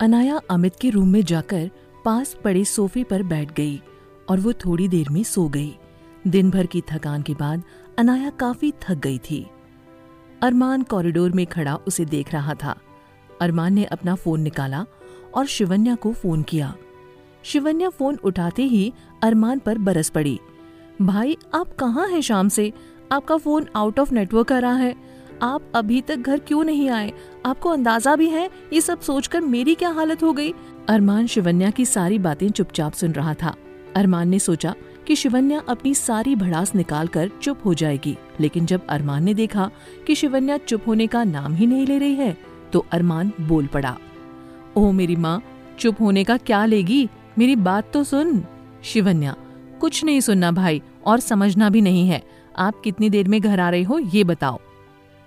अनाया अमित के रूम में जाकर पास पड़े सोफे पर बैठ गई और वो थोड़ी देर में सो गई। दिन भर की थकान के बाद अनाया काफ़ी थक गई थी। अरमान कॉरिडोर में खड़ा उसे देख रहा था। अरमान ने अपना फ़ोन निकाला और शिवन्या को फ़ोन किया। शिवन्या फ़ोन उठाते ही अरमान पर बरस पड़ी। भाई, आप कहाँ हैं शाम से? आपका फ़ोन आउट ऑफ़ नेटवर्क आ रहा है। आप अभी तक घर क्यों नहीं आए? आपको अंदाज़ा भी है? ये सब सोचकर मेरी क्या हालत हो गई? अरमान शिवन्या की सारी बातें चुपचाप सुन रहा था। अरमान ने सोचा कि शिवन्या अपनी सारी भड़ास निकाल कर चुप हो जाएगी, लेकिन जब अरमान ने देखा कि शिवन्या चुप होने का नाम ही नहीं ले रही है तो अरमान बोल पड़ा, ओह मेरी माँ, चुप होने का क्या लेगी? मेरी बात तो सुन। शिवन्या, कुछ नहीं सुनना भाई, और समझना भी नहीं है। आप कितनी देर में घर आ रहे हो, ये बताओ।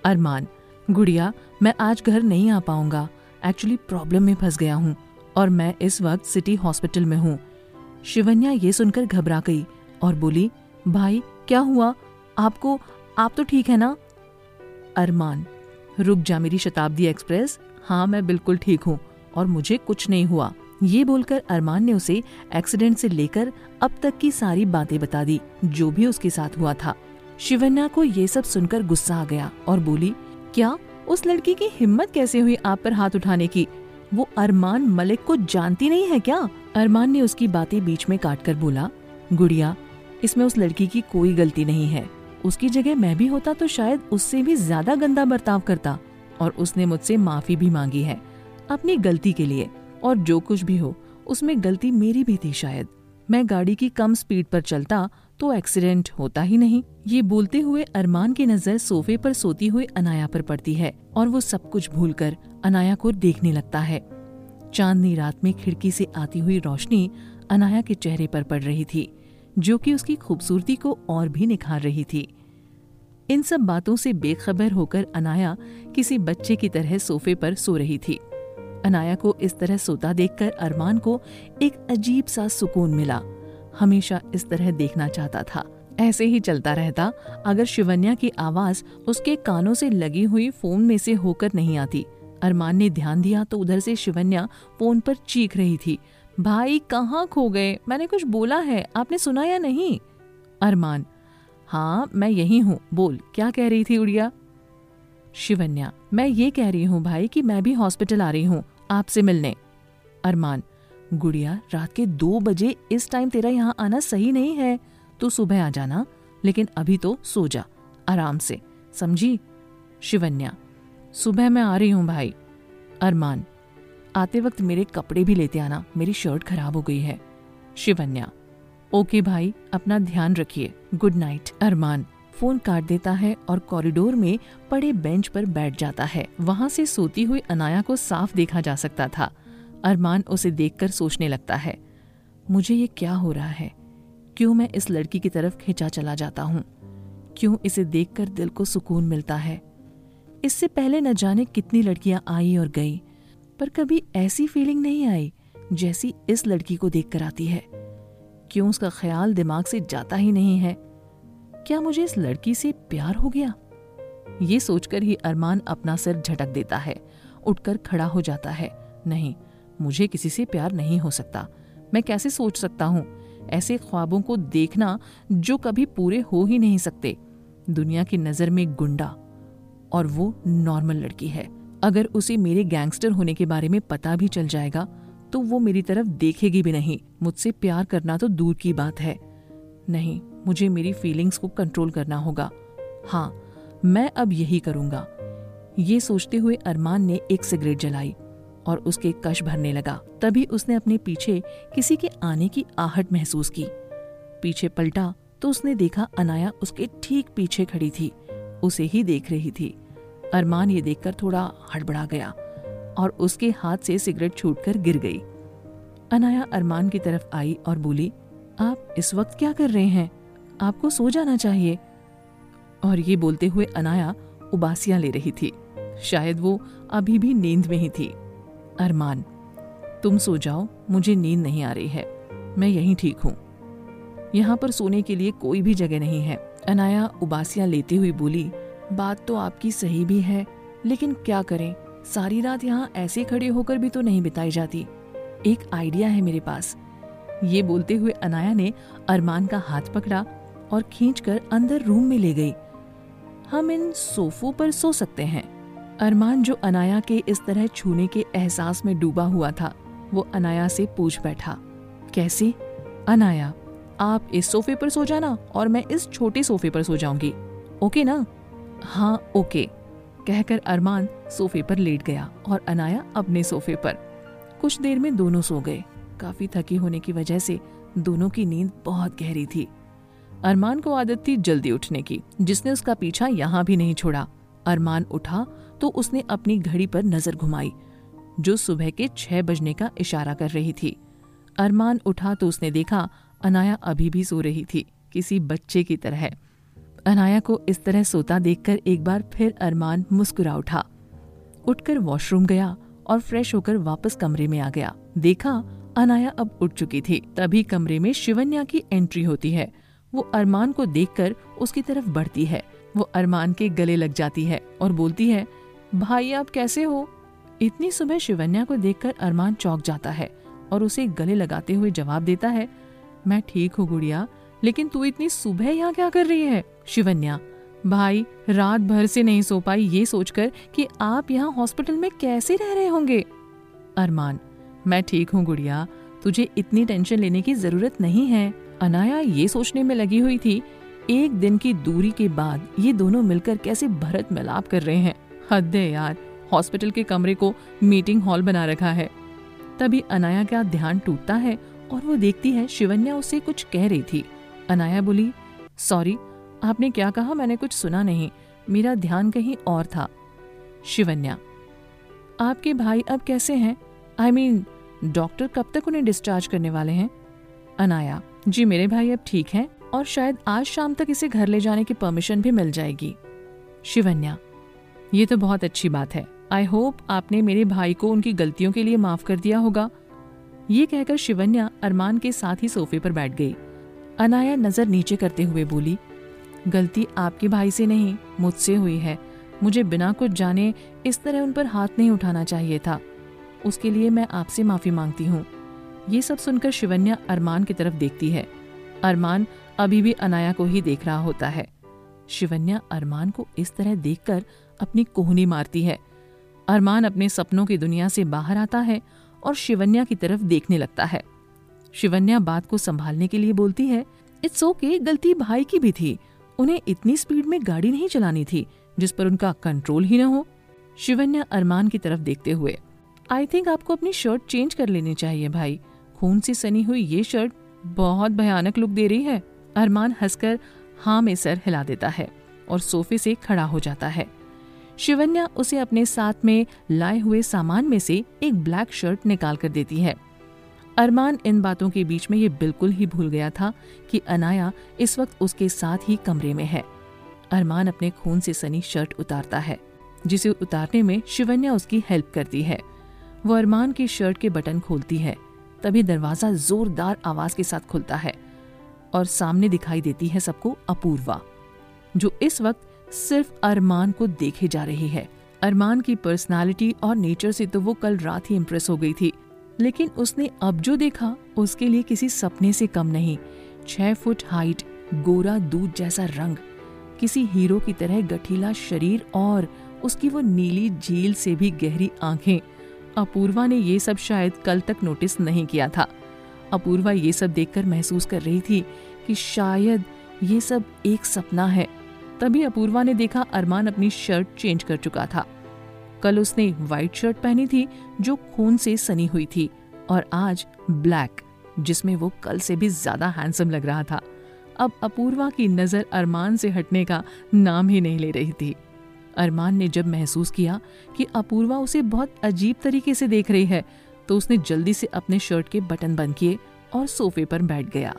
अरमान, गुड़िया, मैं आज घर नहीं आ पाऊँगा। एक्चुअली प्रॉब्लम में फंस गया हूँ और मैं इस वक्त सिटी हॉस्पिटल में हूँ। शिवन्या ये सुनकर घबरा गई और बोली, भाई, क्या हुआ? आपको, आप तो ठीक है ना? अरमान, रुक जा मेरी शताब्दी एक्सप्रेस। हाँ मैं बिल्कुल ठीक हूँ और मुझे कुछ नहीं हुआ। ये बोलकर अरमान ने उसे एक्सीडेंट से लेकर अब तक की सारी बातें बता दी, जो भी उसके साथ हुआ था। शिवन्या को ये सब सुनकर गुस्सा आ गया और बोली, क्या उस लड़की की हिम्मत कैसे हुई आप पर हाथ उठाने की? वो अरमान मलिक को जानती नहीं है क्या? अरमान ने उसकी बातें बीच में काट कर बोला, गुड़िया, इसमें उस लड़की की कोई गलती नहीं है। उसकी जगह मैं भी होता तो शायद उससे भी ज़्यादा गंदा बर्ताव करता और उसने मुझसे माफ़ी भी मांगी है, अपनी गलती के लिए। और जो कुछ भी हो, उसमें गलती मेरी भी थी शायद। मैं गाड़ी की कम स्पीड पर चलता तो एक्सीडेंट होता ही नहीं। ये बोलते हुए अरमान की नज़र सोफे पर सोती हुई अनाया पर पड़ती है और वो सब कुछ भूलकर अनाया को देखने लगता है। चांदनी रात में खिड़की से आती हुई रोशनी अनाया के चेहरे पर पड़ रही थी, जो कि उसकी खूबसूरती को और भी निखार रही थी। इन सब बातों से बेखबर होकर अनाया किसी बच्चे की तरह सोफे पर सो रही थी। अनाया को इस तरह सोता देखकर अरमान को एक अजीब सा सुकून मिला। हमेशा इस तरह देखना चाहता था। ऐसे ही चलता रहता, अगर शिवन्या की आवाज़ उसके कानों से लगी हुई फ़ोन में से होकर नहीं आती। अरमान ने ध्यान दिया तो उधर से शिवन्या फ़ोन पर चीख रही थी। भाई, कहाँ खो गए? मैंने कुछ बोला है, आपने सुना या नहीं? अरमान हाँ मैं यही हूँ, बोल, क्या कह रही थी उड़िया? शिवन्या, मैं ये कह रही हूँ भाई कि मैं भी हॉस्पिटल आ रही हूँ, आपसे मिलने। अरमान गुड़िया, रात के दो बजे इस टाइम तेरा यहाँ आना सही नहीं है। तो सुबह आ जाना, लेकिन अभी तो सो जा, आराम से। समझी? शिवन्या, सुबह मैं आ रही हूँ भाई। अरमान, आते वक्त मेरे कपड़े भी लेते आना, मेरी शर्ट खराब हो गई है। शिवन्या, ओके भाई, अपना ध्यान रखिए। गुड नाइट अरमान। फ़ोन काट देता है और कॉरिडोर में पड़े बेंच पर बैठ जाता है। वहाँ से सोती हुई अनाया को साफ़ देखा जा सकता था। अरमान उसे देखकर सोचने लगता है, मुझे ये क्या हो रहा है? क्यों मैं इस लड़की की तरफ़ खिंचा चला जाता हूँ? क्यों इसे देखकर दिल को सुकून मिलता है? इससे पहले न जाने कितनी लड़कियाँ आई और गई, पर कभी ऐसी फीलिंग नहीं आई, जैसी इस लड़की को देखकर आती है। क्यों उसका ख्याल दिमाग से जाता ही नहीं है? क्या मुझे इस लड़की से प्यार हो गया? ये सोचकर ही अरमान अपना सिर झटक देता है, उठकर खड़ा हो जाता है, नहीं मुझे किसी से प्यार नहीं हो सकता। मैं कैसे सोच सकता हूँ? ऐसे ख्वाबों को देखना जो कभी पूरे हो ही नहीं सकते। दुनिया की नज़र में गुंडा। और वो नॉर्मल लड़की है। अगर उसे मेरे गैंगस्टर होने के बारे में पता भी चल जाएगा तो वो मेरी तरफ़ देखेगी भी नहीं। मुझसे प्यार करना तो दूर की बात है। नहीं, मुझे मेरी फीलिंग्स को कंट्रोल करना होगा। हाँ मैं अब यही करूँगा। ये सोचते हुए अरमान ने एक सिगरेट जलाई। और उसके कश भरने लगा। तभी उसने अपने पीछे किसी के आने की आहट महसूस की। पीछे पलटा तो उसने देखा अनाया उसके ठीक पीछे खड़ी थी। उसे ही देख रही थी। अरमान ये देखकर थोड़ा हड़बड़ा गया और उसके हाथ से सिगरेट छूटकर गिर गई। अनाया अरमान की तरफ़ आई और बोली, आप इस वक्त क्या कर रहे हैं? आपको सो जाना चाहिए। और ये बोलते हुए अनाया उबासियाँ ले रही थी। शायद वो अभी भी नींद में ही थी। अरमान, तुम सो जाओ, मुझे नींद नहीं आ रही है। मैं यहीं ठीक हूँ। यहाँ पर सोने के लिए कोई भी जगह नहीं है। अनाया उबासियाँ लेते हुए बोली, बात तो आपकी सही भी है, लेकिन क्या करें? सारी रात यहाँ ऐसे खड़े होकर भी तो नहीं बिताई जाती। एक आइडिया है मेरे पास। ये बोलते हुए अनाया ने अरमान का हाथ पकड़ा और खींचकर अंदर रूम में ले गई। हम इन सोफों पर सो सकते हैं। अरमान जो अनाया के इस तरह छूने के एहसास में डूबा हुआ था, वो अनाया से पूछ बैठा, कैसे? अनाया, आप इस सोफे पर सो जाना और मैं इस छोटे सोफे पर सो जाऊँगी। ओके ना? हाँ ओके, कहकर अरमान सोफे पर लेट गया और अनाया अपने सोफे पर। कुछ देर में दोनों सो गए। काफ़ी थके होने की वजह से दोनों की नींद बहुत गहरी थी। अरमान को आदत थी जल्दी उठने की, जिसने उसका पीछा यहाँ भी नहीं छोड़ा। अरमान उठा तो उसने अपनी घड़ी पर नज़र घुमाई, जो सुबह के छह बजने का इशारा कर रही थी। अरमान उठा तो उसने देखा, अनाया अभी भी सो रही थी, किसी बच्चे की तरह। अनाया को इस तरह सोता देखकर एक बार फिर अरमान मुस्कुरा उठा। उठकर वॉशरूम गया और फ्रेश होकर वापस कमरे में आ गया। देखा, अनाया अब उठ चुकी थी। तभी कमरे में शिवन्या की एंट्री होती है। वो अरमान को देखकर उसकी तरफ़ बढ़ती है। वो अरमान के गले लग जाती है और बोलती है, भाई, आप कैसे हो? इतनी सुबह शिवन्या को देखकर अरमान चौक जाता है और उसे गले लगाते हुए जवाब देता है, मैं ठीक हूँ गुड़िया, लेकिन तू इतनी सुबह यहाँ क्या कर रही है? शिवन्या, भाई, रात भर से नहीं सो पाई ये सोचकर कि आप यहाँ हॉस्पिटल में कैसे रह रहे होंगे? अरमान, मैं ठीक हूँ गुड़िया, तुझे इतनी टेंशन लेने की ज़रूरत नहीं है। अनाया ये सोचने में लगी हुई थी एक दिन की दूरी के बाद ये दोनों मिलकर कैसे भरत मिलाप कर रहे हैं? हद है यार हॉस्पिटल के कमरे को मीटिंग हॉल बना रखा है। तभी अनाया का ध्यान टूटता है और वो देखती है शिवन्या उसे कुछ कह रही थी। अनाया बोली सॉरी आपने क्या कहा? मैंने कुछ सुना नहीं। मेरा ध्यान कहीं और था। शिवन्या आपके भाई अब कैसे हैं? I I mean mean, doctor कब तक उन्हें डिस्चार्ज करने वाले हैं? अनाया जी मेरे भाई अब ठीक हैं। और शायद आज शाम तक इसे घर ले जाने की परमिशन भी मिल जाएगी। शिवन्या, ये तो बहुत अच्छी बात है। आई होप आपने मेरे भाई को उनकी गलतियों के लिए माफ़ कर दिया होगा। ये कहकर शिवन्या अरमान के साथ ही सोफे पर बैठ गई। अनाया नज़र नीचे करते हुए बोली, गलती आपके भाई से नहीं, मुझसे हुई है। मुझे बिना कुछ जाने इस तरह उन पर हाथ नहीं उठाना चाहिए था। उसके लिए मैं आपसे माफ़ी मांगती हूँ। ये सब सुनकर शिवन्या अरमान की तरफ़ देखती है। अरमान अभी भी अनाया को ही देख रहा होता है। शिवन्या अरमान को इस तरह देखकर अपनी कोहनी मारती है। अरमान अपने सपनों की दुनिया से बाहर आता है और शिवन्या की तरफ़ देखने लगता है। शिवन्या बात को संभालने के लिए बोलती है इट्स ओके गलती भाई की भी थी। उन्हें इतनी स्पीड में गाड़ी नहीं चलानी थी, जिस पर उनका कंट्रोल ही न हो। शिवन्या अरमान की तरफ़ देखते हुए आई थिंक आपको अपनी शर्ट चेंज कर लेनी चाहिए भाई। खून से सनी हुई ये शर्ट बहुत भयानक लुक दे रही है। अरमान हंसकर हाँ में सर हिला देता है और सोफे से खड़ा हो जाता है। शिवन्या उसे अपने साथ में लाए हुए सामान में से एक ब्लैक शर्ट निकाल कर देती है। अरमान इन बातों के बीच में ये बिल्कुल ही भूल गया था कि अनाया इस वक्त उसके साथ ही कमरे में है। अरमान अपने खून से सनी शर्ट उतारता है, जिसे उतारने में शिवन्या उसकी हेल्प करती है। वो अरमान की शर्ट के बटन खोलती है, तभी दरवाज़ा जोरदार आवाज़ के साथ खुलता है। और सामने दिखाई देती है सबको अपूर्वा, जो इस वक्त सिर्फ़ अरमान को देखे जा रही है। अरमान की पर्सनालिटी और नेचर से तो वो कल रात ही इम्प्रेस हो गई थी, लेकिन उसने अब जो देखा, उसके लिए किसी सपने से कम नहीं। छह फुट हाइट गोरा दूध जैसा रंग, किसी हीरो की तरह गठीला शरीर और उसकी वो नीली झील से भी गहरी आँखें। अपूर्वा ने ये सब शायद कल तक नोटिस नहीं किया था। अपूर्वा ये सब देखकर महसूस कर रही थी कि शायद ये सब एक सपना है। तभी अपूर्वा ने देखा अरमान अपनी शर्ट चेंज कर चुका था। कल उसने व्हाइट शर्ट पहनी थी, जो खून से सनी हुई थी, और आज ब्लैक, जिसमें वो कल से भी ज़्यादा हैंडसम लग रहा था। अब अपूर्वा की नज़र अरमान से हटने का नाम ही नहीं ले रही थी। अरमान ने जब महसूस किया कि अपूर्वा उसे बहुत अजीब तरीके से देख रही है तो उसने जल्दी से अपने शर्ट के बटन बंद किए और सोफे पर बैठ गया।